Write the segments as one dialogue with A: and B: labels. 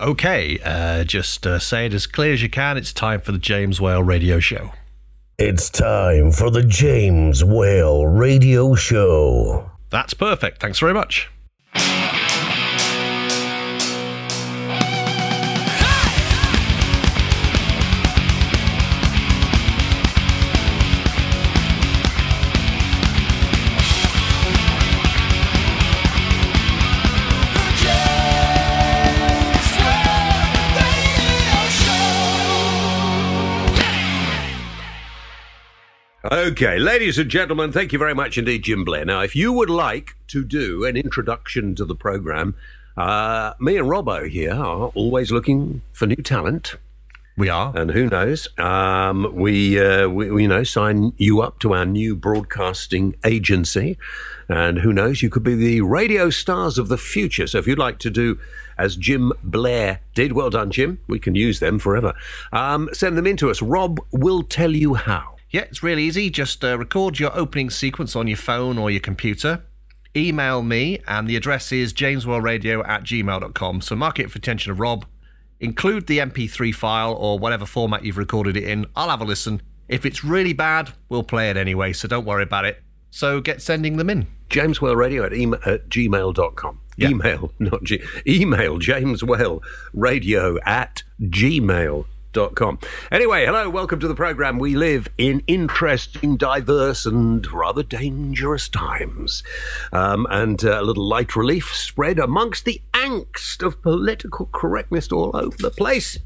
A: Okay, uh, just uh, say it as clear as you can. It's time for the James Whale Radio Show.
B: It's time for the James Whale Radio Show.
A: That's perfect. Thanks very much.
C: Okay, ladies and gentlemen, thank you very much indeed, Jim Blair. Now, if you would like to do an introduction to the program, uh, me and Robbo here are always looking for new talent.
A: We are.
C: And who knows? Um, we, uh, we, we, you know, sign you up to our new broadcasting agency. And who knows? You could be the radio stars of the future. So if you'd like to do as Jim Blair did, well done, Jim. We can use them forever. Um, send them in to us. Rob will tell you how.
A: Yeah, it's really easy. Just uh, record your opening sequence on your phone or your computer. Email me, and the address is jameswhaleradio at gmail.com. So mark it for attention of Rob. Include the MP3 file or whatever format you've recorded it in. I'll have a listen. If it's really bad, we'll play it anyway, so don't worry about it. So get sending them in.
C: jameswhaleradio at, email, at gmail.com.
A: Yeah.
C: Email, not G. Email jameswhaleradio at gmail.com com. Anyway, hello, welcome to the program. We live in interesting, diverse, and rather dangerous times. Um, and uh, a little light relief spread amongst the angst of political correctness all over the place.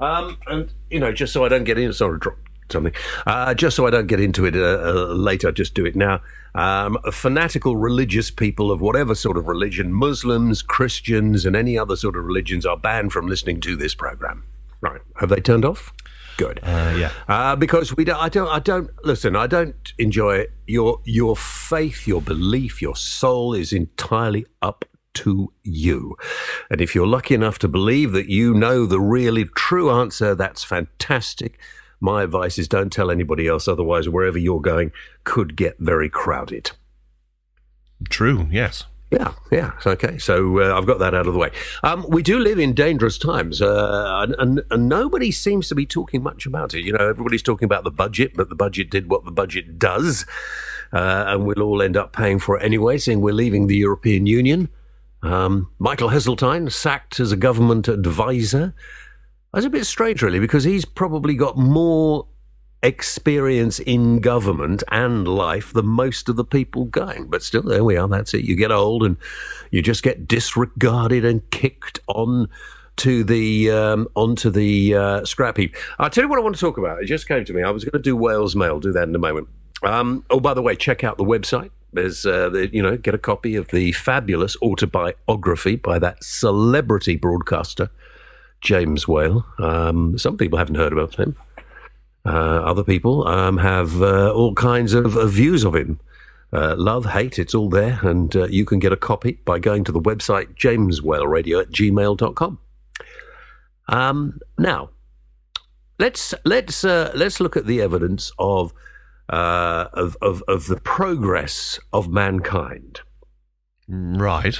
C: Um, and, you know, just so I don't get in, sorry, drop something. Uh, just so I don't get into it uh, uh, later, just do it now. Um, fanatical religious people of whatever sort of religion, Muslims, Christians, and any other sort of religions are banned from listening to this program. Right. Have they turned off? Good.
A: Uh, yeah.
C: Uh, because we don't, I don't, I don't listen. I don't enjoy it. Your your faith, your belief, your soul is entirely up to you. And if you're lucky enough to believe that you know the really true answer, that's fantastic. My advice is don't tell anybody else, otherwise, wherever you're going could get very crowded.
A: True. Yes.
C: Yeah, yeah, okay. So uh, I've got that out of the way. Um, we do live in dangerous times, uh, and, and, and, nobody seems to be talking much about it. You know, everybody's talking about the budget, but the budget did what the budget does, uh, and we'll all end up paying for it anyway, seeing we're leaving the European Union. Um, Michael Heseltine sacked as a government advisor. That's a bit strange, really, because he's probably got more experience in government and life than most of the people going. But still, there we are. That's it. You get old and you just get disregarded and kicked on to the um, onto the uh, scrap heap. I'll tell you what I want to talk about. It just came to me. I was going to do Whale's Mail. Do that in a moment. Um, oh, by the way, check out the website. There's, uh, the, you know, get a copy of the fabulous autobiography by that celebrity broadcaster, James Whale. Um, some people haven't heard about him. Uh, other people um, have uh, all kinds of, of, views of him. Uh, love, hate, it's all there. And uh, you can get a copy by going to the website jameswhaleradio at gmail.com. Um, now, let's, let's, uh, let's look at the evidence of, uh, of, of, of the progress of mankind.
A: Right.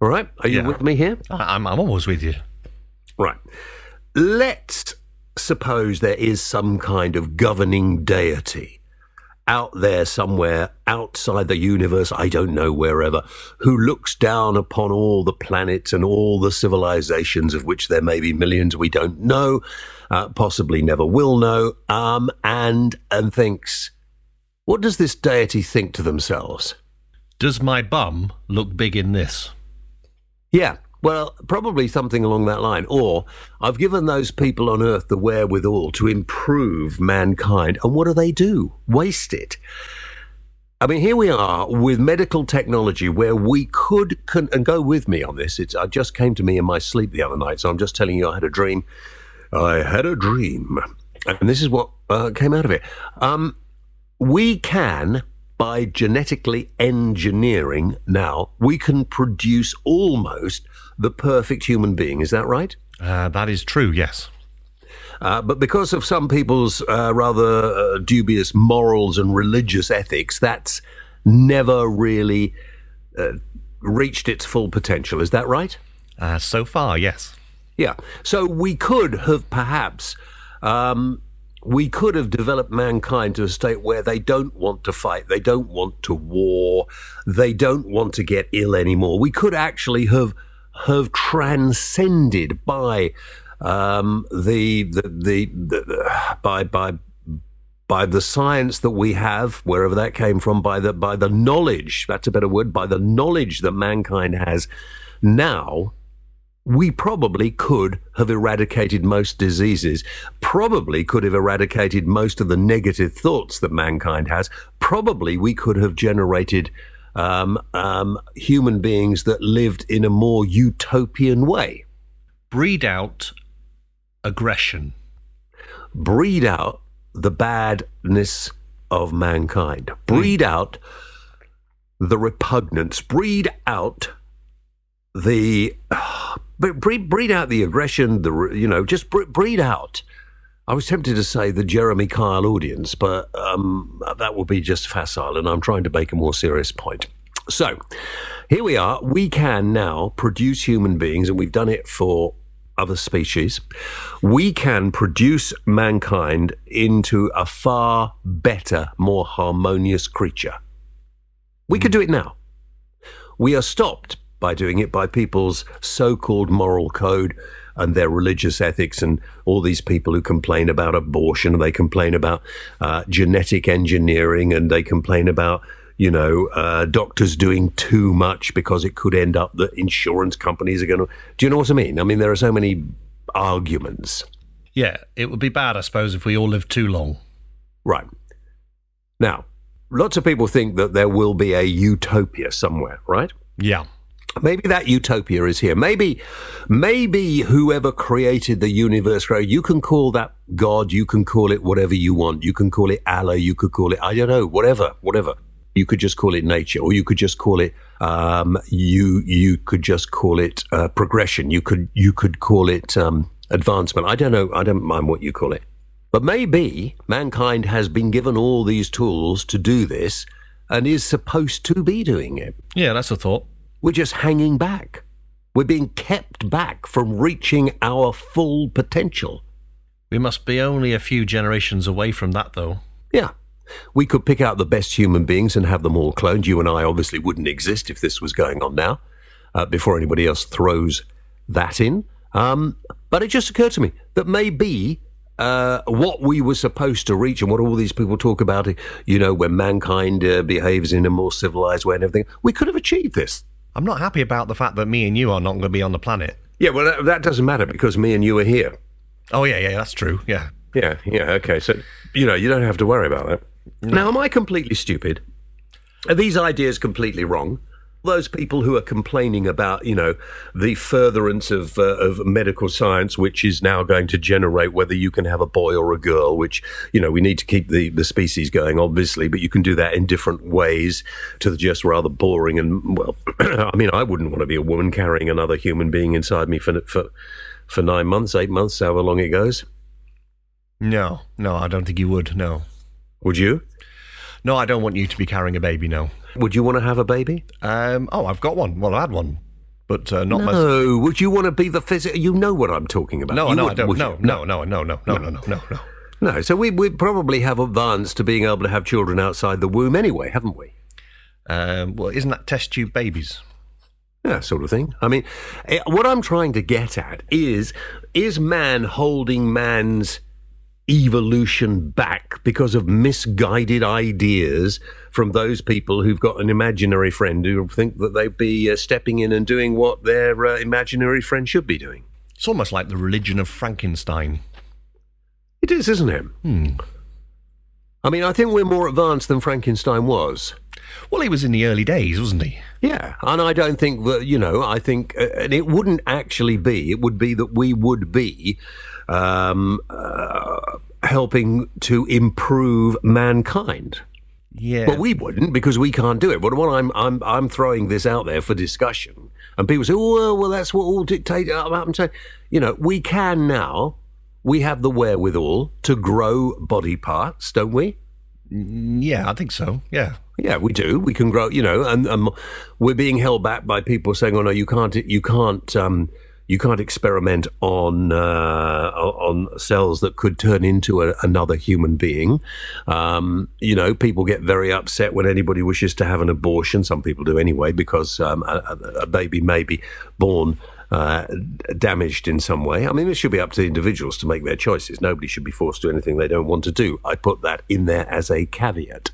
C: All right. Are you
A: Yeah.
C: with me here?
A: I'm, I'm almost with you.
C: Right. Let's suppose there is some kind of governing deity out there somewhere outside the universe, I don't know, wherever, who looks down upon all the planets and all the civilizations, of which there may be millions we don't know, uh, possibly never will know, um, and, and thinks, what does this deity think to themselves?
A: Does my bum look big in this?
C: Yeah, well, probably something along that line. Or I've given those people on Earth the wherewithal to improve mankind. And what do they do? Waste it. I mean, here we are with medical technology where we could, con- and go with me on this. It's, it just came to me in my sleep the other night. So I'm just telling you, I had a dream. I had a dream. And this is what uh, came out of it. Um, we can, by genetically engineering now, we can produce almost the perfect human being. Is that right?
A: Uh, that is true, yes.
C: Uh, but because of some people's uh, rather uh, dubious morals and religious ethics, that's never really uh, reached its full potential. Is that right?
A: Uh, so far, yes.
C: Yeah. So we could have perhaps, um, we could have developed mankind to a state where they don't want to fight, they don't want to war, they don't want to get ill anymore. We could actually have have transcended by um, the, the, the the by by by the science that we have, wherever that came from, by the by the knowledge, that's a better word, by the knowledge that mankind has now, we probably could have eradicated most diseases, probably could have eradicated most of the negative thoughts that mankind has, probably we could have generated um, um, human beings that lived in a more utopian way.
A: Breed out aggression.
C: Breed out the badness of mankind. Breed out the repugnance. Breed out the breed, breed out the aggression. The you know just breed out. I was tempted to say the Jeremy Kyle audience, but um, that would be just facile, and I'm trying to make a more serious point. So here we are. We can now produce human beings, and we've done it for other species, we can produce mankind into a far better, more harmonious creature. We could do it now. We are stopped by doing it by people's so called moral code and their religious ethics and all these people who complain about abortion and they complain about uh, genetic engineering and they complain about you know, uh, doctors doing too much because it could end up that insurance companies are going to. Do you know what I mean? I mean, there are so many arguments.
A: Yeah, it would be bad, I suppose, if we all lived too long.
C: Right. Now, lots of people think that there will be a utopia somewhere, right?
A: Yeah.
C: Maybe that utopia is here. Maybe, maybe whoever created the universe, you can call that God, you can call it whatever you want. You can call it Allah, you could call it, I don't know, whatever, whatever. You could just call it nature, or you could just call it um, you. You could just call it uh, progression. You could you could call it um, advancement. I don't know. I don't mind what you call it. But maybe mankind has been given all these tools to do this and is supposed to be doing it.
A: Yeah, that's a thought.
C: We're just hanging back. We're being kept back from reaching our full potential.
A: We must be only a few generations away from that, though.
C: Yeah. We could pick out the best human beings and have them all cloned. You and I obviously wouldn't exist if this was going on now, uh, before anybody else throws that in. Um, but it just occurred to me that maybe uh, what we were supposed to reach and what all these people talk about, you know, when mankind uh, behaves in a more civilized way and everything, we could have achieved this.
A: I'm not happy about the fact that me and you are not going to be on the planet.
C: Yeah, well, that, that doesn't matter because me and you are here.
A: Oh, yeah, yeah, that's true. Yeah.
C: Yeah, yeah, okay. So, you know, you don't have to worry about that. No. Now, am I completely stupid? Are these ideas completely wrong? Those people who are complaining about, you know, the furtherance of uh, of medical science, which is now going to generate whether you can have a boy or a girl, which you know we need to keep the the species going, obviously, but you can do that in different ways to the just rather boring and well, I mean, I wouldn't want to be a woman carrying another human being inside me for for for nine months, eight months, however long it goes.
A: No, no, I don't think you would. No.
C: Would you?
A: No, I don't want you to be carrying a baby. No.
C: Would you want to have a baby?
A: Um. Oh, I've got one. Well, I had one, but uh, not.
C: No. Would you want to be the physical? You know what I'm talking about.
A: No,
C: you
A: no, I don't. No, no, no, no, no, no, no, no, no, no.
C: No. So we we probably have advanced to being able to have children outside the womb anyway, haven't we?
A: Um. Well, isn't that test tube babies?
C: Yeah, sort of thing. I mean, eh, what I'm trying to get at is: is man holding man's evolution back because of misguided ideas from those people who've got an imaginary friend who think that they'd be uh, stepping in and doing what their uh, imaginary friend should be doing.
A: It's almost like the religion of Frankenstein.
C: It is, isn't it?
A: Hmm.
C: I mean, I think we're more advanced than Frankenstein was.
A: Well, he was in the early days, wasn't he?
C: Yeah, and I don't think that, you know, I think, uh, and it wouldn't actually be, it would be that we would be um, uh, helping to improve mankind.
A: Yeah.
C: But we wouldn't because we can't do it. But what I'm I'm I'm throwing this out there for discussion, and people say, "Oh, well, that's what all dictate." I'm saying, you know, we can now. We have the wherewithal to grow body parts, don't we?
A: Mm, yeah, I think so. Yeah.
C: Yeah, we do. We can grow, you know, and um, we're being held back by people saying, "Oh no, you can't, you can't, um, You can't experiment on uh, on cells that could turn into a, another human being. Um, you know, people get very upset when anybody wishes to have an abortion. Some people do anyway, because um, a, a, baby may be born uh, damaged in some way. I mean, it should be up to individuals to make their choices. Nobody should be forced to do anything they don't want to do. I put that in there as a caveat.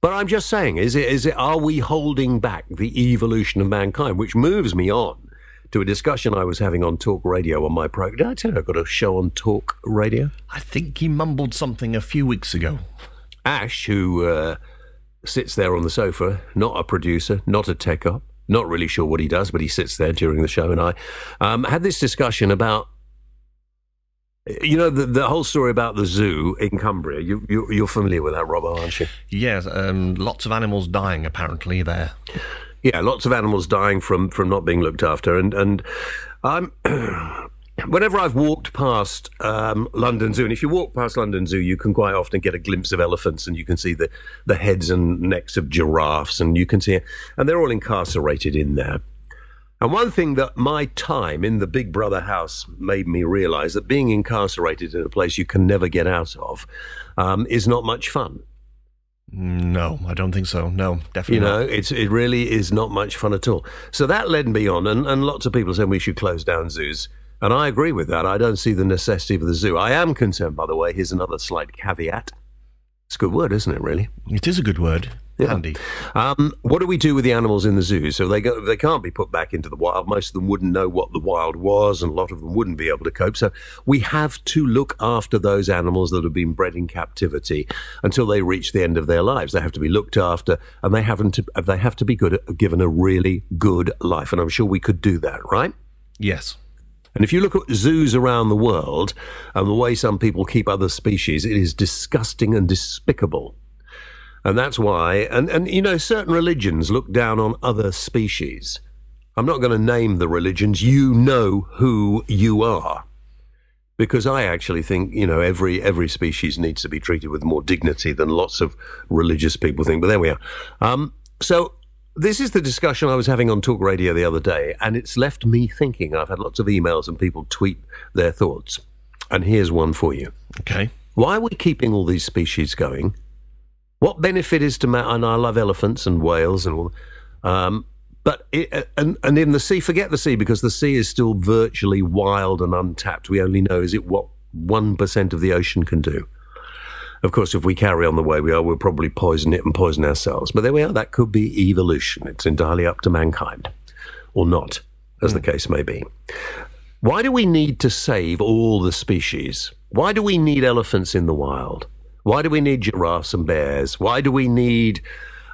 C: But I'm just saying, is it, is it, are we holding back the evolution of mankind? Which moves me on to a discussion I was having on Talk Radio on my program. Did I tell you I got a show on Talk Radio?
A: I think he mumbled something a few weeks ago.
C: Ash, who uh, sits there on the sofa, not a producer, not a tech up, not really sure what he does, but he sits there during the show, and I um, had this discussion about you know the, the whole story about the zoo in Cumbria. You, you are familiar with that, Robbo, aren't you?
A: Yes, um, lots of animals dying apparently there.
C: Yeah, lots of animals dying from from not being looked after, and and I'm. whenever I've walked past um, London Zoo, and if you walk past London Zoo, you can quite often get a glimpse of elephants, and you can see the the heads and necks of giraffes, and you can see, and they're all incarcerated in there. And one thing that my time in the Big Brother house made me realize that being incarcerated in a place you can never get out of um, is not much fun.
A: No, I don't think so. No, definitely.
C: You know,
A: not.
C: it's it really is not much fun at all. So that led me on, and, and lots of people said we should close down zoos. And I agree with that. I don't see the necessity for the zoo. I am concerned, by the way. Here's another slight caveat. It's a good word, isn't it, really?
A: It is a good word. Yeah. Handy.
C: Um, what do we do with the animals in the zoo? So they go, they can't be put back into the wild. Most of them wouldn't know what the wild was, and a lot of them wouldn't be able to cope. So we have to look after those animals that have been bred in captivity until they reach the end of their lives. They have to be looked after, and they haven't to, they have to be good given a really good life. And I'm sure we could do that, right?
A: Yes.
C: And if you look at zoos around the world and the way some people keep other species, it is disgusting and despicable. And that's why, and, and you know, certain religions look down on other species. I'm not going to name the religions. You know who you are. Because I actually think, you know, every every species needs to be treated with more dignity than lots of religious people think. But there we are. Um, so this is the discussion I was having on Talk Radio the other day, and it's left me thinking. I've had lots of emails and people tweet their thoughts. And here's one for you.
A: Okay.
C: Why are we keeping all these species going? What benefit is to man? And I love elephants and whales and all. Um, but it, and and in the sea, forget the sea because the sea is still virtually wild and untapped. We only know is it what one percent of the ocean can do. Of course, if we carry on the way we are, we'll probably poison it and poison ourselves. But there we are. That could be evolution. It's entirely up to mankind, or not, as the hmm. case may be. Why do we need to save all the species? Why do we need elephants in the wild? Why do we need giraffes and bears? Why do we need,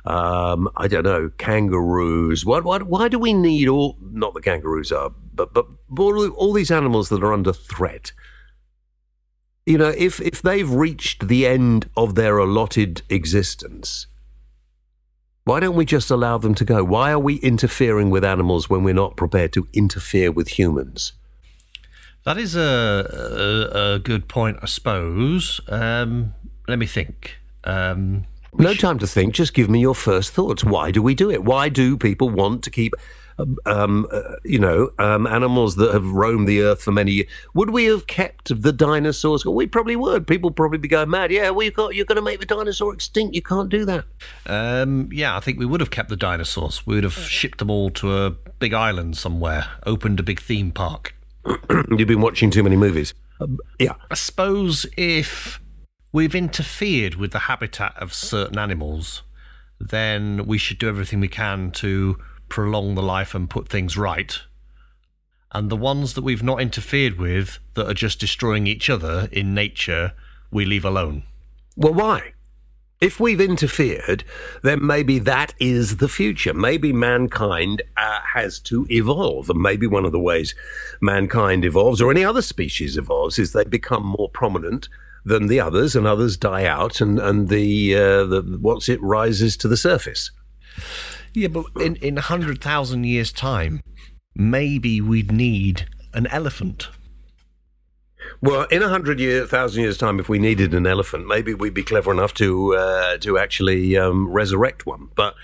C: um, I don't know, kangaroos? Why, why, why do we need all, not the kangaroos are, but, but all, all these animals that are under threat? You know, if, if they've reached the end of their allotted existence, why don't we just allow them to go? Why are we interfering with animals when we're not prepared to interfere with humans?
A: That is a, a, a good point, I suppose. Um, let me think. Um,
C: no time to think. Just give me your first thoughts. Why do we do it? Why do people want to keep, um, uh, you know, um, animals that have roamed the earth for many years? Would we have kept the dinosaurs? Well, we probably would. People would probably be going mad. Yeah, well, you've got, you're going to make the dinosaur extinct. You can't do that.
A: Um, yeah, I think we would have kept the dinosaurs. We would have shipped them all to a big island somewhere, opened a big theme park.
C: You've been watching too many movies. Um, yeah.
A: I suppose if we've interfered with the habitat of certain animals, then we should do everything we can to prolong the life and put things right. And the ones that we've not interfered with that are just destroying each other in nature, we leave alone.
C: Well, why? If we've interfered, then maybe that is the future. Maybe mankind uh, has to evolve. And maybe one of the ways mankind evolves, or any other species evolves, is they become more prominent than the others, and others die out, and and the uh, the what's it rises to the surface.
A: Yeah, but in in a hundred thousand years' time, maybe we'd need an elephant.
C: Well, in a hundred year, thousand years' time, if we needed an elephant, maybe we'd be clever enough to uh, to actually um, resurrect one. But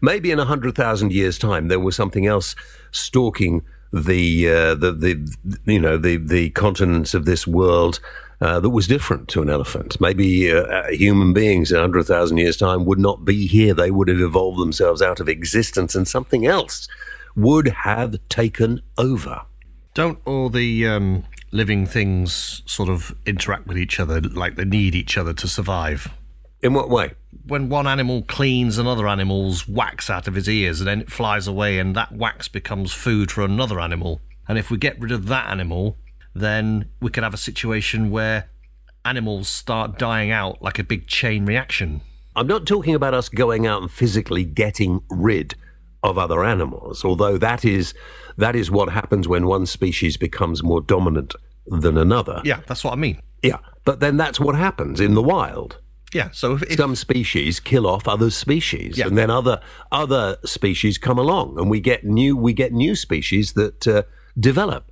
C: maybe in a hundred thousand years' time, there was something else stalking the uh, the the you know the the continents of this world uh, that was different to an elephant. Maybe uh, uh human beings in 100,000 years' time would not be here. They would have evolved themselves out of existence and something else would have taken over.
A: Don't all the um, living things sort of interact with each other like they need each other to survive?
C: In what way?
A: When one animal cleans another animal's wax out of his ears and then it flies away and that wax becomes food for another animal. And if we get rid of that animal, then we could have a situation where animals start dying out like a big chain reaction.
C: I'm not talking about us going out and physically getting rid of other animals, although that is that is what happens when one species becomes more dominant than another.
A: Yeah, that's what I mean.
C: Yeah, but then that's what happens in the wild.
A: Yeah, so if, if
C: some species kill off other species,
A: Yeah.
C: and then other other species come along, and we get new we get new species that uh, develop.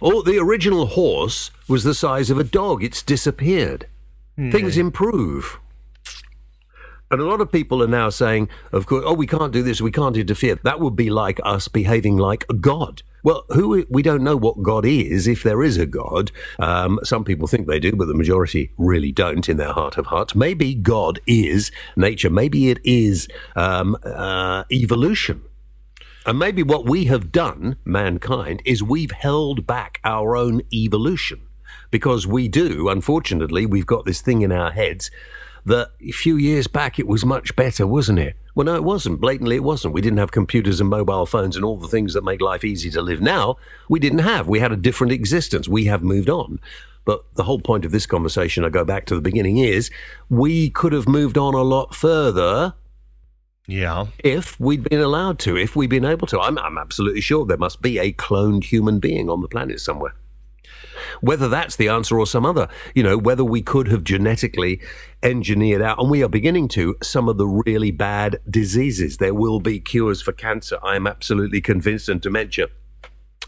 C: Or the original horse was the size of a dog; it's disappeared. Things improve. And a lot of people are now saying, of course, oh, we can't do this, we can't interfere. That would be like us behaving like a god. Well, who we don't know what God is, if there is a God. Um, some people think they do, but the majority really don't in their heart of hearts. Maybe God is nature. Maybe it is um, uh, evolution. And maybe what we have done, mankind, is we've held back our own evolution. Because we do, unfortunately, we've got this thing in our heads that a few years back it was much better, wasn't it? Well, no, it wasn't. Blatantly, it wasn't. We didn't have computers and mobile phones and all the things that make life easy to live now. We didn't have. We had a different existence. We have moved on. But the whole point of this conversation, I go back to the beginning, is we could have moved on a lot further
A: yeah,
C: if we'd been allowed to, if we'd been able to. I'm, I'm absolutely sure there must be a cloned human being on the planet somewhere. Whether that's the answer or some other, you know, whether we could have genetically engineered out, and we are beginning to, some of the really bad diseases. There will be cures for cancer. I am absolutely convinced, and dementia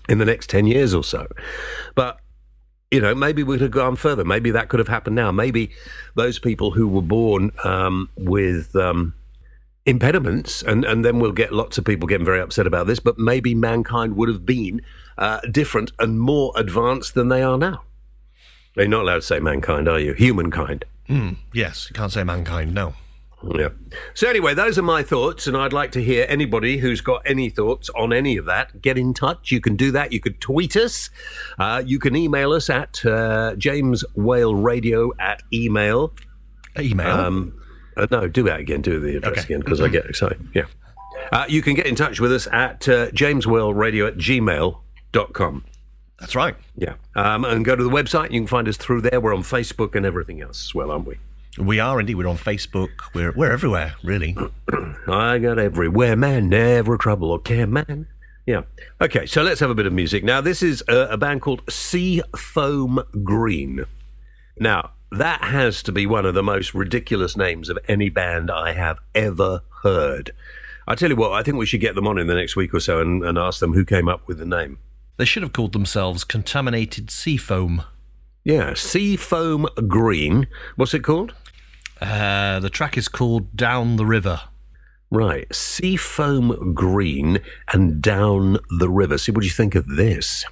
C: in the next 10 years or so. But you know, maybe we could have gone further. Maybe that could have happened now. Maybe those people who were born um, with um, impediments, and, and then we'll get lots of people getting very upset about this, but maybe mankind would have been uh, different and more advanced than they are now. You're not allowed to say mankind, are you? Humankind.
A: yes, you can't say mankind, no.
C: Yeah. So anyway, those are my thoughts, and I'd like to hear anybody who's got any thoughts on any of that. Get in touch. You can do that. You could tweet us. Uh, you can email us at uh, James Whale Radio at email.
A: Email.
C: Um, uh, no, do that again. Do the address
A: Okay.
C: again because I get excited. Yeah. Uh, you can get in touch with us at uh, jameswhaleradio at gmail.com.
A: That's right.
C: Yeah. Um, and go to the website. You can find us through there. We're on Facebook and everything else as well, aren't we?
A: We are indeed. We're on Facebook. We're we're everywhere, really.
C: I got everywhere, man. Never trouble or care, man. Yeah. Okay, so let's have a bit of music. Now, this is a, a band called Sea Foam Green. Now, that has to be one of the most ridiculous names of any band I have ever heard. I tell you what, I think we should get them on in the next week or so and, and ask them who came up with the name.
A: They should have called themselves Contaminated Seafoam.
C: Yeah, Sea Foam Green. What's it called?
A: Uh, the track is called Down the River.
C: Right, Seafoam Green and Down the River. See, what do you think of this?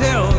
D: tell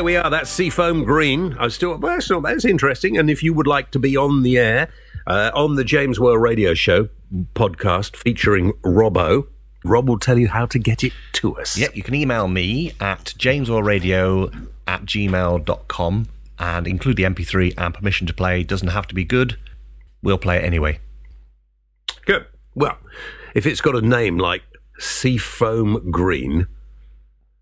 C: there we are. That's Seafoam Green. I still, well, that's not that's interesting. And if you would like to be on the air uh, on the James Whale Radio Show podcast featuring Robbo, Rob will tell you how to get it to us.
A: Yeah, you can email me at jameswhaleradio at gmail.com and include the MP3 and permission to play. Doesn't have to be good. We'll play it anyway.
C: Good. Well, if it's got a name like Seafoam Green,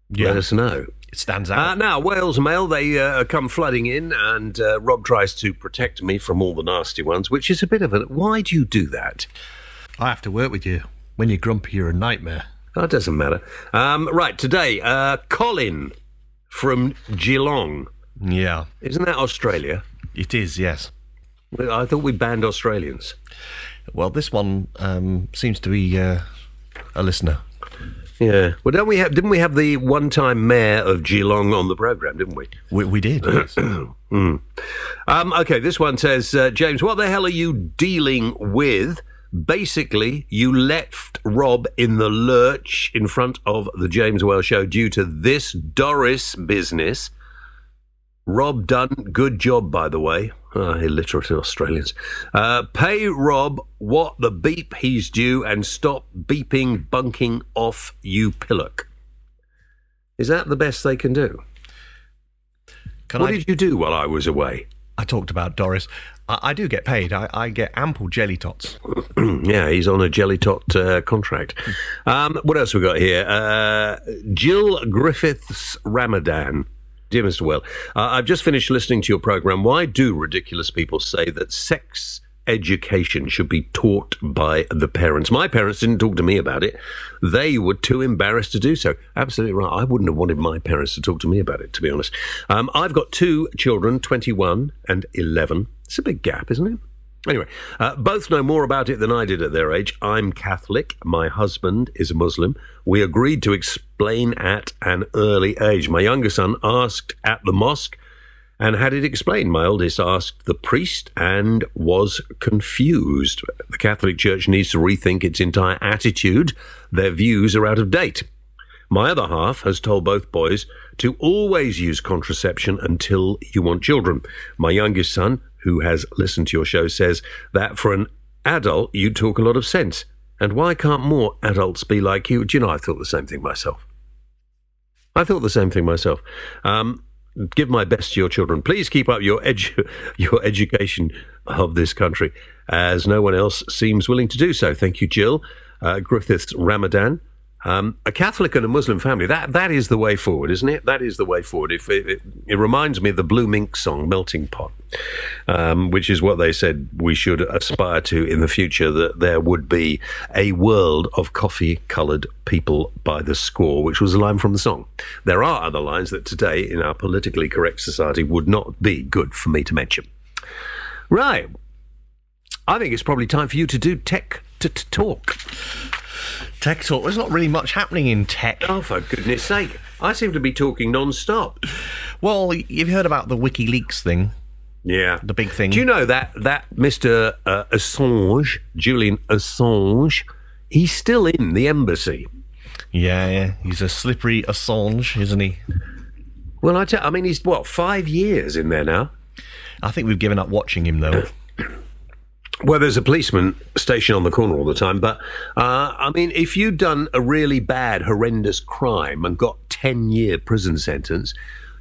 A: Yeah.
C: let us know.
A: It stands
C: Uh,
A: out.
C: now, Whale's Mail, they uh, come flooding in, and uh, Rob tries to protect me from all the nasty ones, which is a bit of a. Why do you do that?
A: I have to work with you. When you're grumpy, you're a nightmare.
C: That doesn't matter. Um, right, today, uh, Colin from Geelong.
A: Yeah,
C: Isn't that Australia?
A: it is, yes.
C: I thought we banned Australians.
A: Well, this one um, seems to be uh, a listener.
C: Yeah. Well, don't we have? Didn't we have the one-time mayor of Geelong on the program? Didn't we?
A: We, we did. yes.
C: Um, okay, this one says, uh, James, what the hell are you dealing with? Basically, you left Rob in the lurch in front of the James Whale show due to this Doris business. Rob done good job, by the way. Oh, illiterate Australians. Uh, pay Rob what the beep he's due and stop beeping, bunking off you pillock. Is that the best they can do?
A: Can
C: what
A: I,
C: did you do while I was away?
A: I talked about Doris. I, I do get paid. I, I get ample jelly tots.
C: Yeah, he's on a jelly tot uh, contract. Um, what else we got here? Uh, Jill Griffiths Ramadan. Dear Mr. Whale, uh, I've just finished listening to your program. Why do ridiculous people say that sex education should be taught by the parents? My parents didn't talk to me about it. They were too embarrassed to do so. Absolutely right. I wouldn't have wanted my parents to talk to me about it, to be honest. Um, I've got two children, 21 and 11. It's a big gap, isn't it? Anyway, uh, both know more about it than I did at their age. I'm Catholic. My husband is a Muslim. We agreed to explain at an early age. My younger son asked at the mosque and had it explained. My oldest asked the priest and was confused. The Catholic Church needs to rethink its entire attitude. Their views are out of date. My other half has told both boys to always use contraception until you want children. My youngest son, who has listened to your show, says that for an adult, you talk a lot of sense. And why can't more adults be like you? Do you know, I thought the same thing myself. I thought the same thing myself. Um, give my best to your children. Please keep up your edu- your education of this country, as no one else seems willing to do so. Thank you, Jill uh, Griffiths Ramadan. Um, a Catholic and a Muslim family, that, that is the way forward, isn't it? That is the way forward. If it, it, it reminds me of the Blue Mink song, Melting Pot, um, which is what they said we should aspire to in the future, that there would be a world of coffee coloured people by the score, which was a line from the song. There are other lines that today, in our politically correct society, would not be good for me to mention. Right. I think it's probably time for you to do tech to talk.
A: Tech talk. There's not really much happening in tech.
C: Oh, for goodness sake. I seem to be talking non stop.
A: Well, you've heard about the WikiLeaks thing,
C: Yeah.
A: the big thing.
C: Do you know that, that Mr. Uh, Assange, Julian Assange, he's still in the embassy?
A: Yeah, yeah. He's a slippery Assange, isn't he?
C: Well, I, tell, I mean, he's what, five years in there now?
A: I think we've given up watching him, though.
C: Well, there's a policeman stationed on the corner all the time, but uh, I mean, if you'd done a really bad, horrendous crime and got 10 year prison sentence,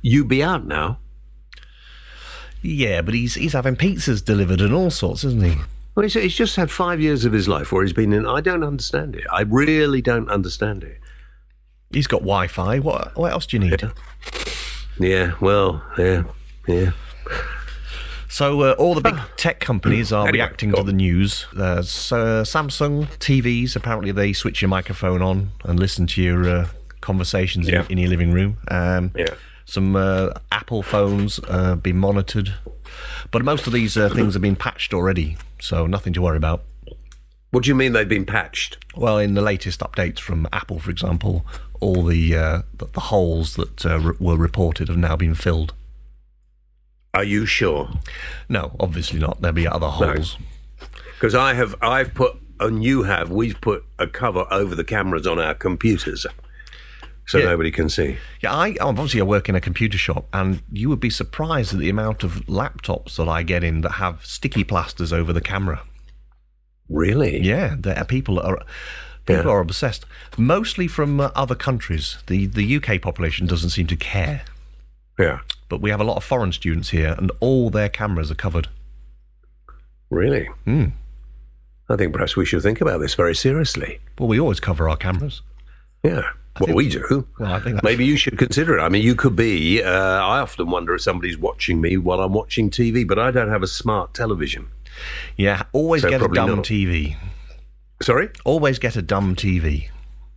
C: you'd be out now.
A: yeah, but he's he's having pizzas delivered and all sorts, isn't he?
C: Well, he's, he's just had five years of his life where he's been in. I don't understand it. I really don't understand it.
A: He's got Wi-Fi. What what else do you need?
C: Yeah, well, yeah, yeah.
A: So uh, all the big tech companies are
C: Anyway,
A: reacting to the news. Uh, Samsung TVs. Apparently, they switch your microphone on and listen to your uh, conversations
C: Yeah.
A: in, in your living room. Um,
C: Yeah.
A: Some uh, Apple phones uh, being monitored, but most of these uh, things have been patched already, so nothing to worry about.
C: What do you mean they've been patched?
A: Well, in the latest updates from Apple, for example, all the uh, the, the holes that uh, re- were reported have now been filled.
C: Are you sure?
A: No, obviously not. There'll be other holes.
C: Because I have, I've put, and you have, we've put a cover over the cameras on our computers. so
A: Yeah.
C: nobody can see.
A: Yeah, I obviously I work in a computer shop, and you would be surprised at the amount of laptops that I get in that have sticky plasters over the camera.
C: Really?
A: Yeah, there are people that are people
C: Yeah.
A: are obsessed, mostly from uh, other countries. the The UK population doesn't seem to care,
C: Yeah.
A: But we have a lot of foreign students here, and all their cameras are covered.
C: Really?
A: Hmm.
C: I think perhaps we should think about this very seriously.
A: Well, we always cover our cameras.
C: Yeah. Well, we do.
A: Well, I think
C: Maybe you should consider it. I mean, you could be. Uh, I often wonder if somebody's watching me while I'm watching TV, but I don't have a smart television.
A: yeah, always
C: So
A: get a dumb
C: not.
A: TV.
C: Sorry?
A: Always get a dumb TV.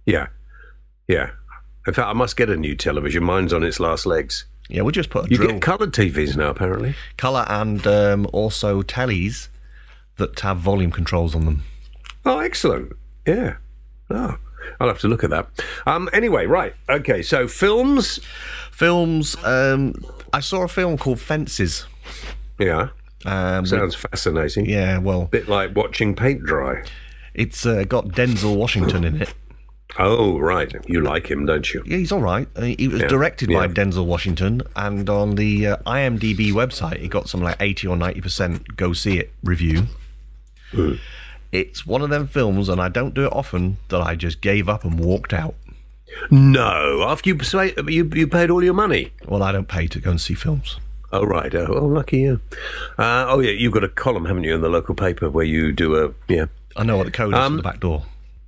C: Yeah. Yeah. In fact, I must get a new television. Mine's on its last legs.
A: Yeah, we'll just put a
C: You
A: drill
C: get coloured TVs now, apparently.
A: color and um, also tellies that have volume controls on them.
C: Oh, excellent. Yeah. Oh, I'll have to look at that. Um. Anyway, right. Okay. So films.
A: Films. Um, I saw a film called Fences.
C: Yeah.
A: Um,
C: Sounds fascinating.
A: yeah, well, A
C: Bit like watching paint dry.
A: it's uh, got Denzel Washington in it.
C: Oh, right. You like him, don't you?
A: Yeah, he's all right. Uh, He was
C: Yeah,
A: directed by
C: yeah.
A: Denzel Washington, and on the uh, IMDb website, he got some like eighty or ninety percent go see it review.
C: Hmm.
A: It's one of them films, and I don't do it often. That I just gave up and walked out.
C: No. After you persuade, you you paid all your money.
A: Well, I don't pay to go and see films.
C: Oh right. Oh, oh lucky you. Uh, oh yeah. You've got a column, haven't you, in the local paper where you do a yeah.
A: I know what the code is
C: Um,
A: for the back door.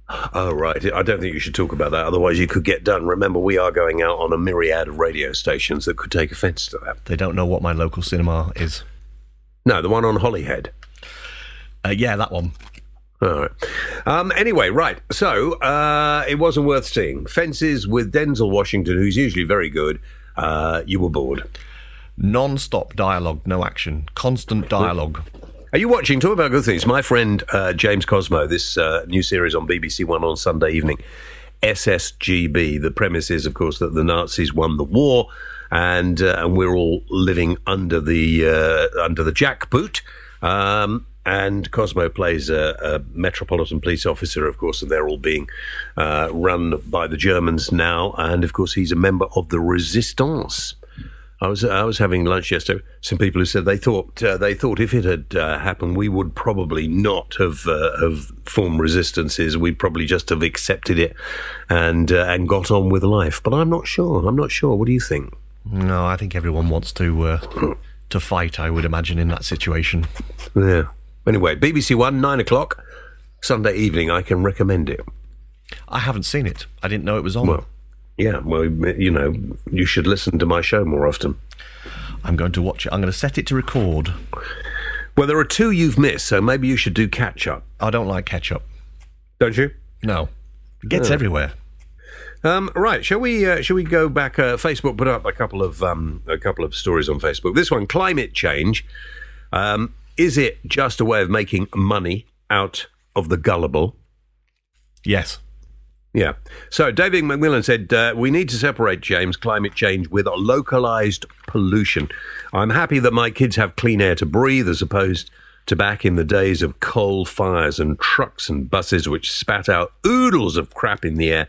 C: Oh right. I don't think you should talk about that. Otherwise, you could get done. Remember, we are going out on a myriad of radio stations that could take offence to that.
A: They don't know what my local cinema is.
C: No, the one on Hollyhead.
A: Uh, yeah, that one.
C: All right. Um, anyway, right. So uh, it wasn't worth seeing. Fences with Denzel Washington, who's usually very good. Uh, you were bored.
A: Non-stop dialogue, no action, constant dialogue.
C: Are you watching? Talk about good things. My friend uh, James Cosmo, this uh, new series on BBC One on Sunday evening, SSGB. The premise is, of course, that the Nazis won the war, and uh, and we're all living under the uh, under the jackboot. Um, and Cosmo plays a, a metropolitan police officer, of course, and they're all being uh, run by the Germans now. And of course, he's a member of the Resistance. I was I was having lunch yesterday. Some people who said they thought uh, they thought if it had uh, happened, we would probably not have uh, have formed resistances. We'd probably just have accepted it and uh, and got on with life. But I'm not sure. I'm not sure. What do you think?
A: No, I think everyone wants to uh, to fight. I would imagine in that situation.
C: Yeah. Anyway, BBC One, nine o'clock, Sunday evening. I can recommend it.
A: I haven't seen it. I didn't know it was on.
C: Well, yeah. Well, you know, you should listen to my show more often.
A: I'm going to watch it. I'm going to set it to record.
C: Well, there are two you've missed, so maybe you should do catch up,
A: I don't like catch up.
C: don't you?
A: No, it gets everywhere.
C: Um, right, shall we? Uh, shall we go back? Uh, Facebook put up a couple of um, a couple of stories on Facebook. This one, climate change. Um, is it just a way of making money out of the gullible?
A: Yes.
C: Yeah. So David McMillan said uh, we need to separate James climate change with a localized pollution. I'm happy that my kids have clean air to breathe as opposed to back in the days of coal fires and trucks and buses which spat out oodles of crap in the air.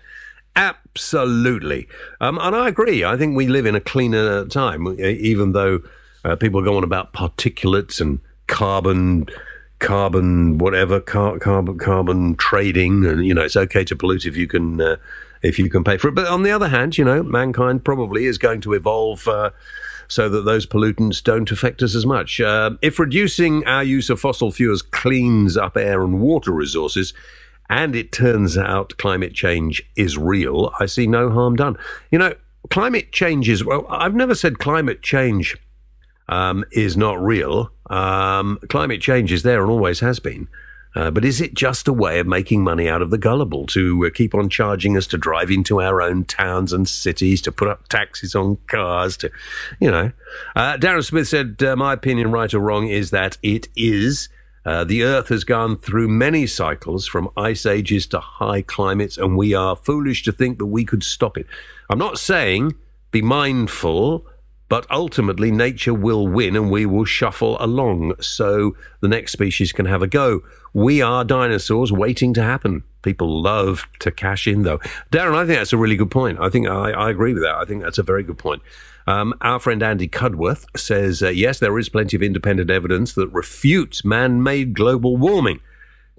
C: Absolutely. Um, and I agree. I think we live in a cleaner time, even though uh, people go on about particulates and carbon carbon whatever car, carbon carbon trading and you know it's okay to pollute if you can uh, if you can pay for it. But on the other hand you know mankind probably is going to evolve uh, so that those pollutants don't affect us as much. Uh, if reducing our use of fossil fuels cleans up air and water resources and it turns out climate change is real i see no harm done. You know climate change is well i've never said climate change um, is not real. Um, climate change is there and always has been. Uh, but is it just a way of making money out of the gullible to uh, keep on charging us to drive into our own towns and cities, to put up taxes on cars, to, you know? Uh, Darren Smith said, uh, My opinion, right or wrong, is that it is. Uh, the Earth has gone through many cycles from ice ages to high climates, and we are foolish to think that we could stop it. I'm not saying be mindful, But ultimately, nature will win and we will shuffle along so the next species can have a go. We are dinosaurs waiting to happen. People love to cash in, though. Darren, I think that's a really good point. I think I, I agree with that. I think that's a very good point. Um, our friend Andy Cudworth says, uh, yes, there is plenty of independent evidence that refutes man made global warming.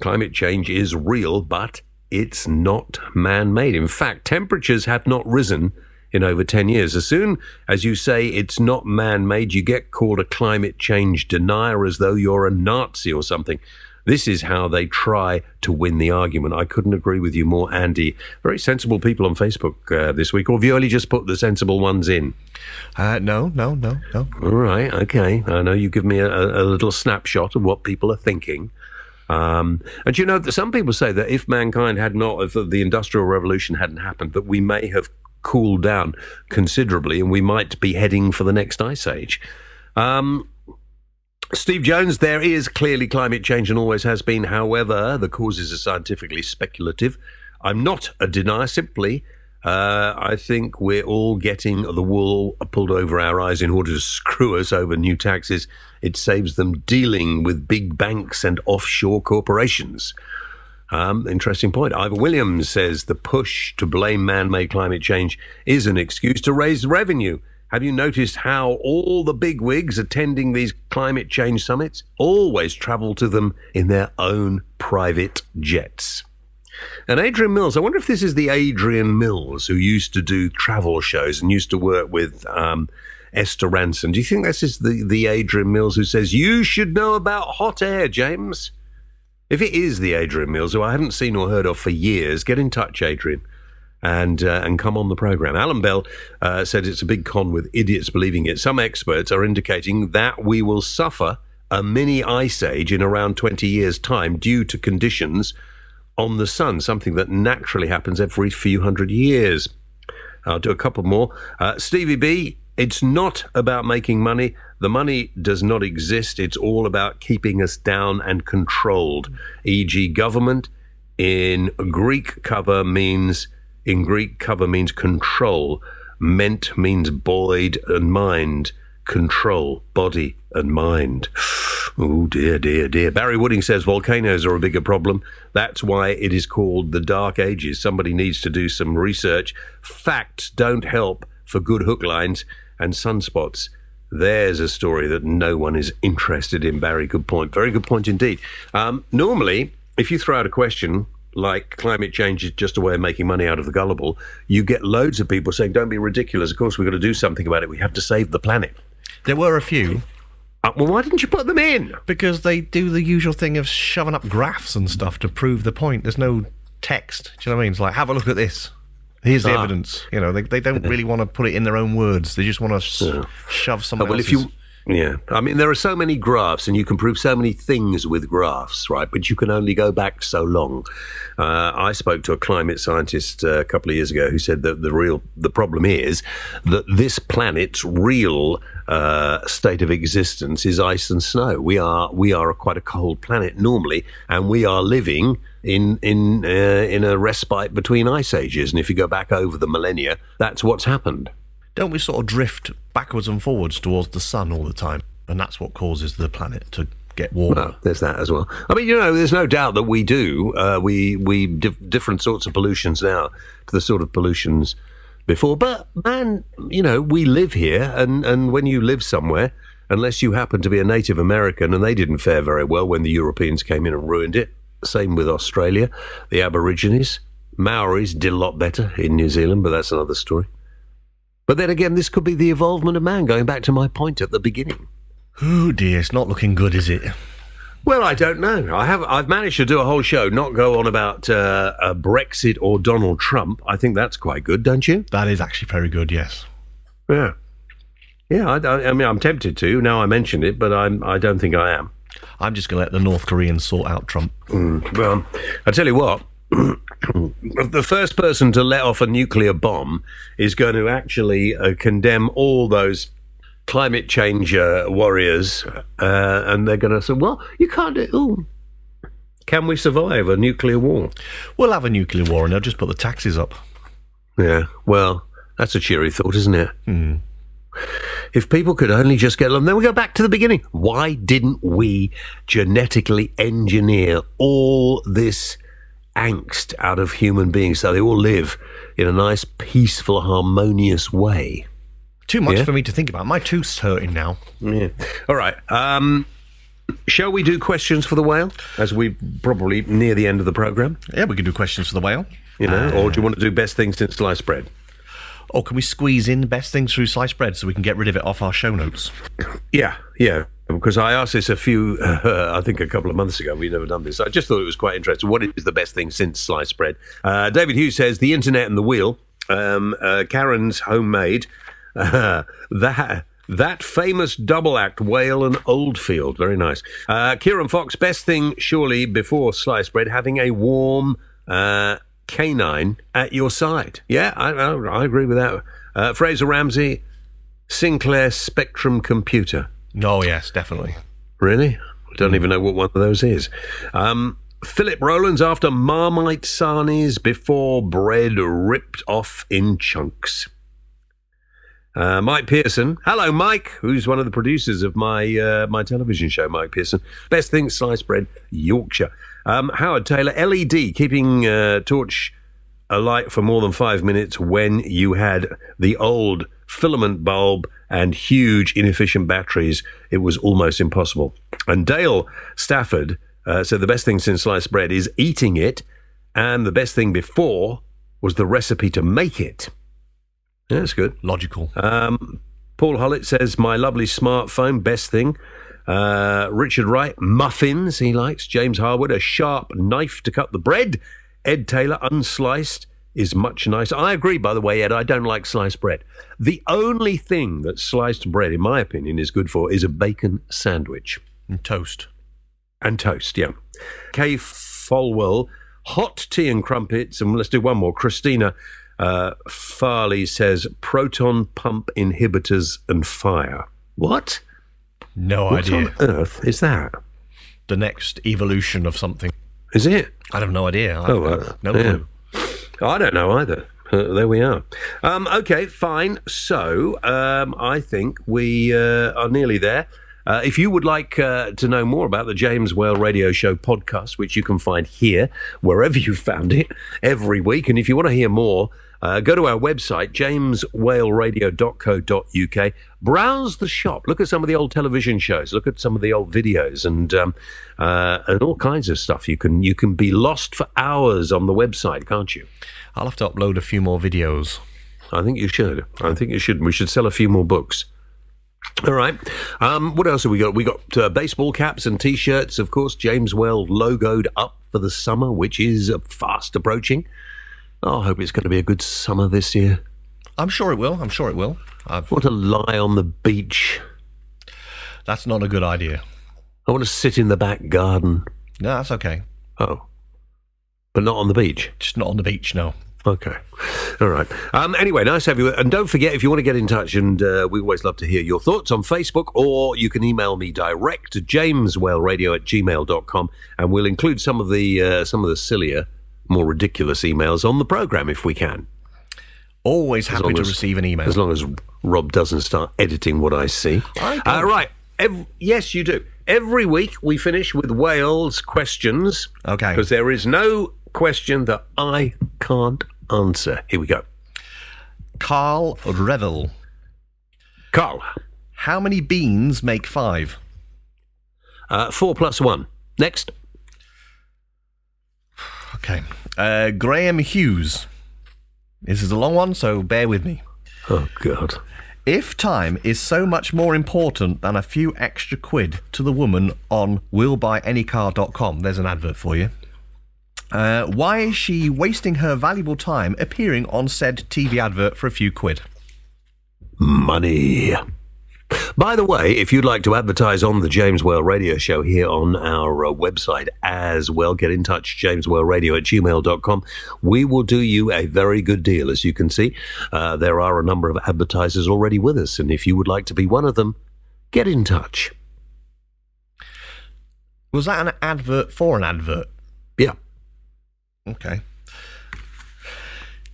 C: Climate change is real, but it's not man made. In fact, temperatures have not risen in over 10 years. As soon as you say it's not man made, you get called a climate change denier as though you're a Nazi or something. This is how they try to win the argument. I couldn't agree with you more, Andy. Very sensible people on Facebook uh, this week. Or have you only just put the sensible ones in?
A: Uh, no, no, no, no.
C: All right, okay. I know you give me a, a little snapshot of what people are thinking. Um, and you know, some people say that if mankind had not, if the Industrial Revolution hadn't happened, that we may have cooled down considerably and we might be heading for the next ice age. Um, Steve Jones, there is clearly climate change and always has been. However, the causes are scientifically speculative. I'm not a denier, simply. Uh, I think we're all getting the wool pulled over our eyes in order to screw us over new taxes. It saves them dealing with big banks and offshore corporations. Um, interesting point. Ivor Williams says the push to blame man made climate change is an excuse to raise revenue. Have you noticed how all the big wigs attending these climate change summits always travel to them in their own private jets? And Adrian Mills, I wonder if this is the Adrian Mills who used to do travel shows and used to work with um, Esther Rantzen. Do you think this is the, the Adrian Mills who says, You should know about hot air, James? If it is the Adrian Mills, who I haven't seen or heard of for years, get in touch, Adrian, and uh, and come on the program. Alan Bell uh, said it's a big con with idiots believing it. Some experts are indicating that we will suffer a mini ice age in around 20 years' time due to conditions on the sun, something that naturally happens every few hundred years. I'll do a couple more. Uh, Stevie B, it's not about making money. The money does not exist. It's all about keeping us down and controlled. E.g., government in Greek cover means in Greek cover means control. Ment means void and mind. Control, body and mind. Oh dear, dear, dear. Barry Wooding says volcanoes are a bigger problem. That's why it is called the Dark Ages. Somebody needs to do some research. Facts don't help for good hook lines and sunspots. There's a story that no one is interested in, Barry. Good point. Very good point indeed. Um, normally, if you throw out a question like climate change is just a way of making money out of the gullible, you get loads of people saying, don't be ridiculous. Of course, we've got to do something about it. We have to save the planet.
A: There were a few.
C: Uh, well, why didn't you put them in?
A: Because they do the usual thing of shoving up graphs and stuff to prove the point. There's no text. Do you know what I mean? It's like, have a look at this. Here's the evidence. You know, they, they don't really want to put it in their own words. They just want to s- shove someone
C: Oh, well, if you, yeah, I mean, there are so many graphs, and you can prove so many things with graphs, right? But you can only go back so long. Uh, I spoke to a climate scientist uh, a couple of years ago who said that the real the problem is that this planet's real uh, state of existence is ice and snow. We are we are quite a cold planet normally, and we are living in in uh, in a respite between ice ages. And if you go back over the millennia, that's what's happened.
A: don't we sort of drift backwards and forwards towards the sun all the time, and that's what causes the planet to get warmer.
C: Well, there's that as well. I mean, you know, there's no doubt that we do. Uh, we we dif- different sorts of pollutions now to the sort of pollutions before. But man, you know, we live here, and and when you live somewhere, unless you happen to be a Native American, and they didn't fare very well when the Europeans came in and ruined it. Same with Australia, the Aborigines, Maoris did a lot better in New Zealand, but that's another story. But then again, this could be the evolvement of man, going back to my point at the beginning.
A: Oh dear, it's not looking good, is it?
C: Well, I don't know. I have. I've managed to do a whole show, not go on about uh, Brexit or Donald Trump. I think that's quite good, don't you?
A: That is actually very good, yes.
C: Yeah. Yeah. I, I, I mean, I'm tempted to now. I mentioned it, but I'm. I don't think I am.
A: I'm just going to let the North Koreans sort out Trump.
C: Well, I tell you what. the first person to let off a nuclear bomb is going to actually uh, condemn all those climate change uh, warriors, uh, and they're going to say, "Well, you can't do." Ooh. Can we survive a nuclear war?
A: We'll have a nuclear war and they'll just put the taxes up.
C: Yeah, well, that's a cheery thought, isn't it? If people could only just get along, then we go back to the beginning. Why didn't we genetically engineer all this angst out of human beings so they all live in a nice, peaceful, harmonious way?
A: Too much
C: Yeah.
A: for me to think about. My tooth's hurting now.
C: Yeah. All right. Um, shall we do questions for the whale as we probably near the end of the program?
A: Yeah, we can do questions for the whale.
C: You know, or do you want to do best things since sliced bread?
A: Or can we squeeze in the best things through sliced bread so we can get rid of it off our show notes?
C: Yeah, yeah. Because I asked this a few, uh, I think a couple of months ago. We've never done this. I just thought it was quite interesting. What is the best thing since sliced bread? Uh, David Hughes says the internet and the wheel. Um, uh, Karen's homemade. That that famous double act whale and Oldfield. Very nice. Uh, Kieran Fox. Best thing surely before sliced bread having a warm uh, canine at your side. Yeah, I, I, I agree with that. Uh, Fraser Ramsey. Sinclair Spectrum computer.
A: Oh, yes, definitely.
C: Really? I don't even know what one of those is. Um, Philip Rowlands after Marmite sarnies before bread ripped off in chunks. Uh, Mike Pearson. Hello, Mike, who's one of the producers of my uh, my television show, Mike Pearson. Best thing, sliced bread, Yorkshire. Um, Howard Taylor, LED, keeping uh, torch alight for more than five minutes when you had the old filament bulb and huge inefficient batteries. It was almost impossible. And Dale Stafford uh, said the best thing since sliced bread is eating it, and the best thing before was the recipe to make it. Yeah, that's good.
A: Logical.
C: Um, Paul Hollett says, My lovely smartphone, best thing. Uh, Richard Wright, muffins, he likes. James Harwood, a sharp knife to cut the bread. Ed Taylor, unsliced is much nicer. I agree, by the way, Ed, I don't like sliced bread. The only thing that sliced bread, in my opinion, is good for is a bacon sandwich
A: And toast.
C: and toast, yeah. Kay Folwell, hot tea and crumpets. And let's do one more. Christina uh, Farley says proton pump inhibitors and fire. What?
A: No
C: What
A: idea.
C: on earth is that?
A: The next evolution of something.
C: Is it?
A: I have no idea. I
C: Oh, uh,
A: no
C: yeah.
A: clue.
C: I don't know either. Uh, there we are. Um, okay, fine. So um, I think we uh, are nearly there. Uh, if you would like uh, to know more about the James Whale Radio Show podcast, which you can find here, wherever you found it, every week, and if you want to hear more, uh, go to our website, jameswhaleradio.co.uk. Browse the shop. Look at some of the old television shows. Look at some of the old videos and um, uh, and all kinds of stuff. You can you can be lost for hours on the website, can't you?
A: I'll have to upload a few more videos.
C: I think you should. I think you should. We should sell a few more books. All right. Um, what else have we got? We got uh, baseball caps and t-shirts, of course. James Whale logoed up for the summer, which is fast approaching. Oh, I hope it's going to be a good summer this year.
A: I'm sure it will. I'm sure it will. I've,
C: I want to lie on the beach.
A: that's not a good idea.
C: I want to sit in the back garden.
A: No, that's okay.
C: Oh, but not on the beach.
A: Just not on the beach, no.
C: Okay. All right. Um, anyway, nice to have you. And don't forget, if you want to get in touch, and uh, we always love to hear your thoughts on Facebook, or you can email me direct to jameswhaleradio at gmail.com, and we'll include some of the uh, some of the sillier, more ridiculous emails on the program if we can.
A: Always happy to
C: as-
A: receive an email.
C: As long as Rob doesn't start editing what I see.
A: I.
C: Uh, right. Ev- yes, you do. Every week we finish with Whale's questions.
A: Okay.
C: Because there is no question that I can't answer. Here we go.
A: Carl Revel.
C: Carl.
A: How many beans make five?
C: Uh, four plus one. Next.
A: Okay. Uh, Graham Hughes. This is a long one, so bear with me.
C: Oh, God.
A: If time is so much more important than a few extra quid to the woman on webuyanycar.com, there's an advert for you. Uh, why is she wasting her valuable time appearing on said TV advert for a few quid?
C: Money. By the way, if you'd like to advertise on the James Whale Radio Show here on our uh, website as well, get in touch, jameswhaleradio at gmail.com. We will do you a very good deal. As you can see, uh, there are a number of advertisers already with us, and if you would like to be one of them, get in touch.
A: Was that an advert for an advert?
C: Yeah.
A: Okay.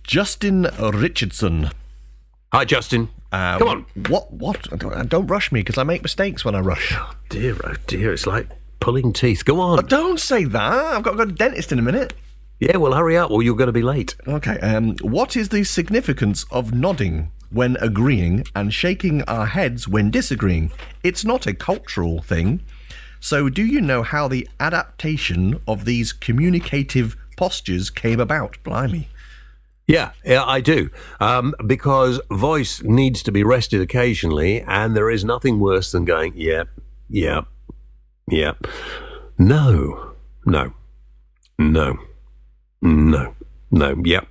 A: Justin Richardson.
C: Hi, Justin.
A: Uh,
C: Come on.
A: What? What? Don't, don't rush me because I make mistakes when I rush.
C: Oh Dear, oh dear, it's like pulling teeth. Go on.
A: Don't say that. I've got to go to the dentist in a minute.
C: Yeah, well, hurry up, or you're going to be late.
A: Okay. Um, what is the significance of nodding when agreeing and shaking our heads when disagreeing? It's not a cultural thing. So, do you know how the adaptation of these communicative postures came about? Blimey.
C: Yeah, yeah, I do. Um, because voice needs to be rested occasionally, and there is nothing worse than going, yeah, yeah, yeah. No, no, no, no, no, yeah,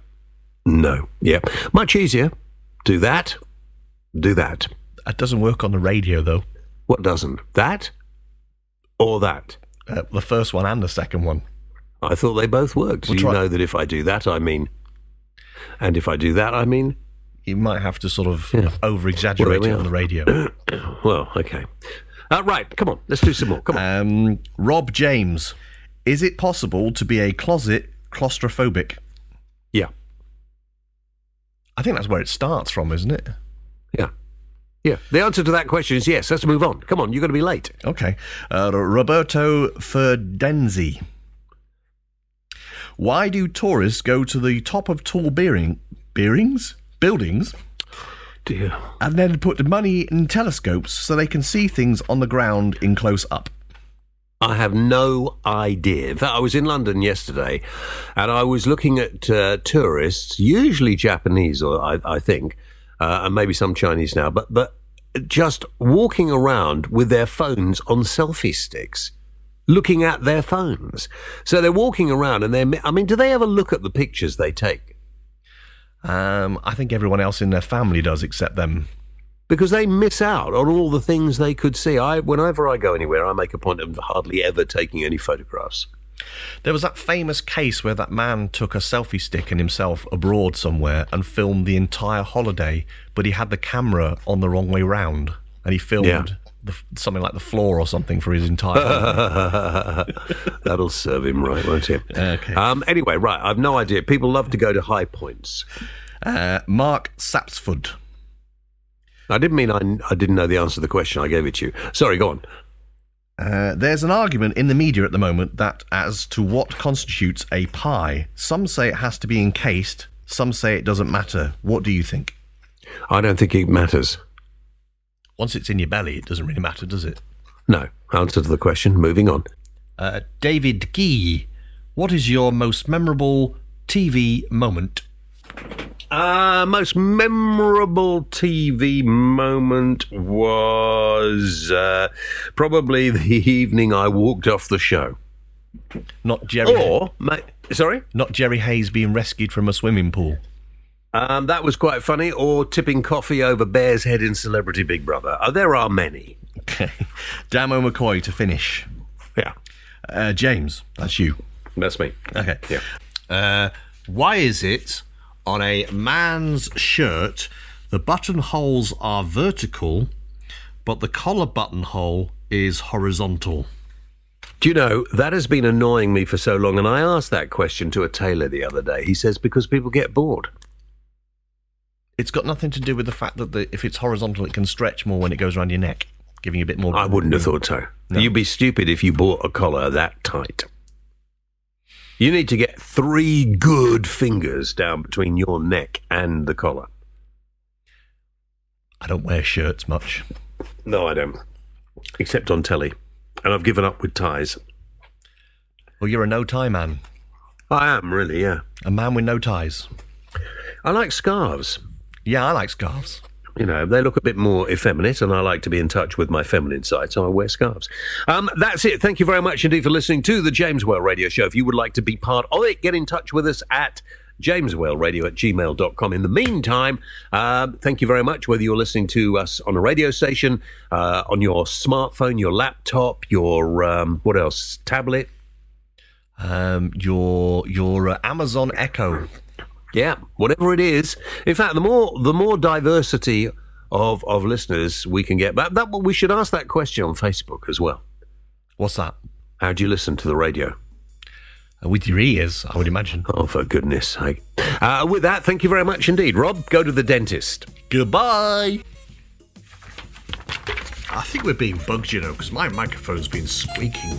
C: no, yeah. Much easier. Do that, do that.
A: That doesn't work on the radio, though.
C: What doesn't? That or that?
A: Uh, the first one and the second one.
C: I thought they both worked.
A: We'll
C: you
A: try-
C: know that if I do that, I mean. And if I do that, I mean.
A: You might have to sort of
C: Yeah.
A: over exaggerate
C: Well,
A: it on the radio.
C: Well, okay. Uh, right, come on. Let's do some more. Come on.
A: um, Rob James. Is it possible to be a closet claustrophobic?
C: yeah.
A: I think that's where it starts from, isn't it?
C: Yeah. Yeah. The answer to that question is yes. Let's move on. Come on. You're going to be late.
A: Okay. Uh, Roberto Ferdenzi. Why do tourists go to the top of tall bearing, bearings? Buildings?
C: Dear.
A: And then put money in telescopes so they can see things on the ground in close up?
C: I have no idea. In fact, I was in London yesterday and I was looking at uh, tourists, usually Japanese, or I, I think, uh, and maybe some Chinese now, but, but just walking around with their phones on selfie sticks, looking at their phones. So they're walking around and they're, I mean, do they ever look at the pictures they take?
A: Um, I think everyone else in their family does except them.
C: because they miss out on all the things they could see. I, whenever I go anywhere, I make a point of hardly ever taking any photographs.
A: There was that famous case where that man took a selfie stick and himself abroad somewhere and filmed the entire holiday, but he had the camera on the wrong way round, and he filmed
C: Yeah.
A: The, something like the floor or something for his entire.
C: That'll serve him right, won't it?
A: Okay.
C: Um, anyway, right. I've no idea. People love to go to high points.
A: uh, Mark Sapsford.
C: I didn't mean I, I didn't know the answer to the question. I gave it to you. Sorry, go on.
A: Uh, there's an argument in the media at the moment that as to what constitutes a pie. Some say it has to be encased. Some say it doesn't matter. What do you think?
C: I don't think it matters.
A: Once it's in your belly, it doesn't really matter, does it?
C: No. Answer to the question. Moving on.
A: Uh, David Gee, what is your most memorable TV moment?
C: Uh, most memorable TV moment was uh, probably the evening I walked off the show.
A: Not Jerry.
C: Or, ma- sorry?
A: Not Jerry Hayes being rescued from a swimming pool.
C: Um, that was quite funny. Or tipping coffee over Bear's head in Celebrity Big Brother. Uh, there are many.
A: Okay. Damo McCoy to finish.
C: Yeah,
A: Uh, James, that's you.
C: that's me.
A: Okay.
C: Yeah.
A: Uh, why is it on a man's shirt the buttonholes are vertical, but the collar buttonhole is horizontal?
C: Do you know, that has been annoying me for so long. And I asked that question to a tailor the other day. He says, because people get bored.
A: It's got nothing to do with the fact that the, if it's horizontal, it can stretch more when it goes around your neck, giving you a bit more.
C: I wouldn't have thought so. You'd be stupid if you bought a collar that tight. You need to get three good fingers down between your neck and the collar.
A: I don't wear shirts much.
C: No, I don't. Except on telly. And I've given up with ties.
A: Well, you're a no tie man.
C: I am, really, yeah.
A: A man with no ties.
C: I like scarves.
A: Yeah, I like scarves.
C: You know, they look a bit more effeminate, and I like to be in touch with my feminine side, so I wear scarves. Um, that's it. Thank you very much indeed for listening to the James Whale Radio Show. If you would like to be part of it, get in touch with us at jameswhaleradio at gmail.com. In the meantime, um, thank you very much, whether you're listening to us on a radio station, uh, on your smartphone, your laptop, your, um, what else, tablet.
A: Um, your your uh, Amazon Echo.
C: Yeah, whatever it is. In fact, the more the more diversity of of listeners we can get, that, that we should ask that question on Facebook as well.
A: What's that?
C: How do you listen to the radio?
A: Uh, with your ears, I would imagine.
C: Oh, for goodness sake! Uh, with that, thank you very much indeed, Rob. Go to the dentist.
A: Goodbye. I think we're being bugged, you know, because my microphone's been squeaking.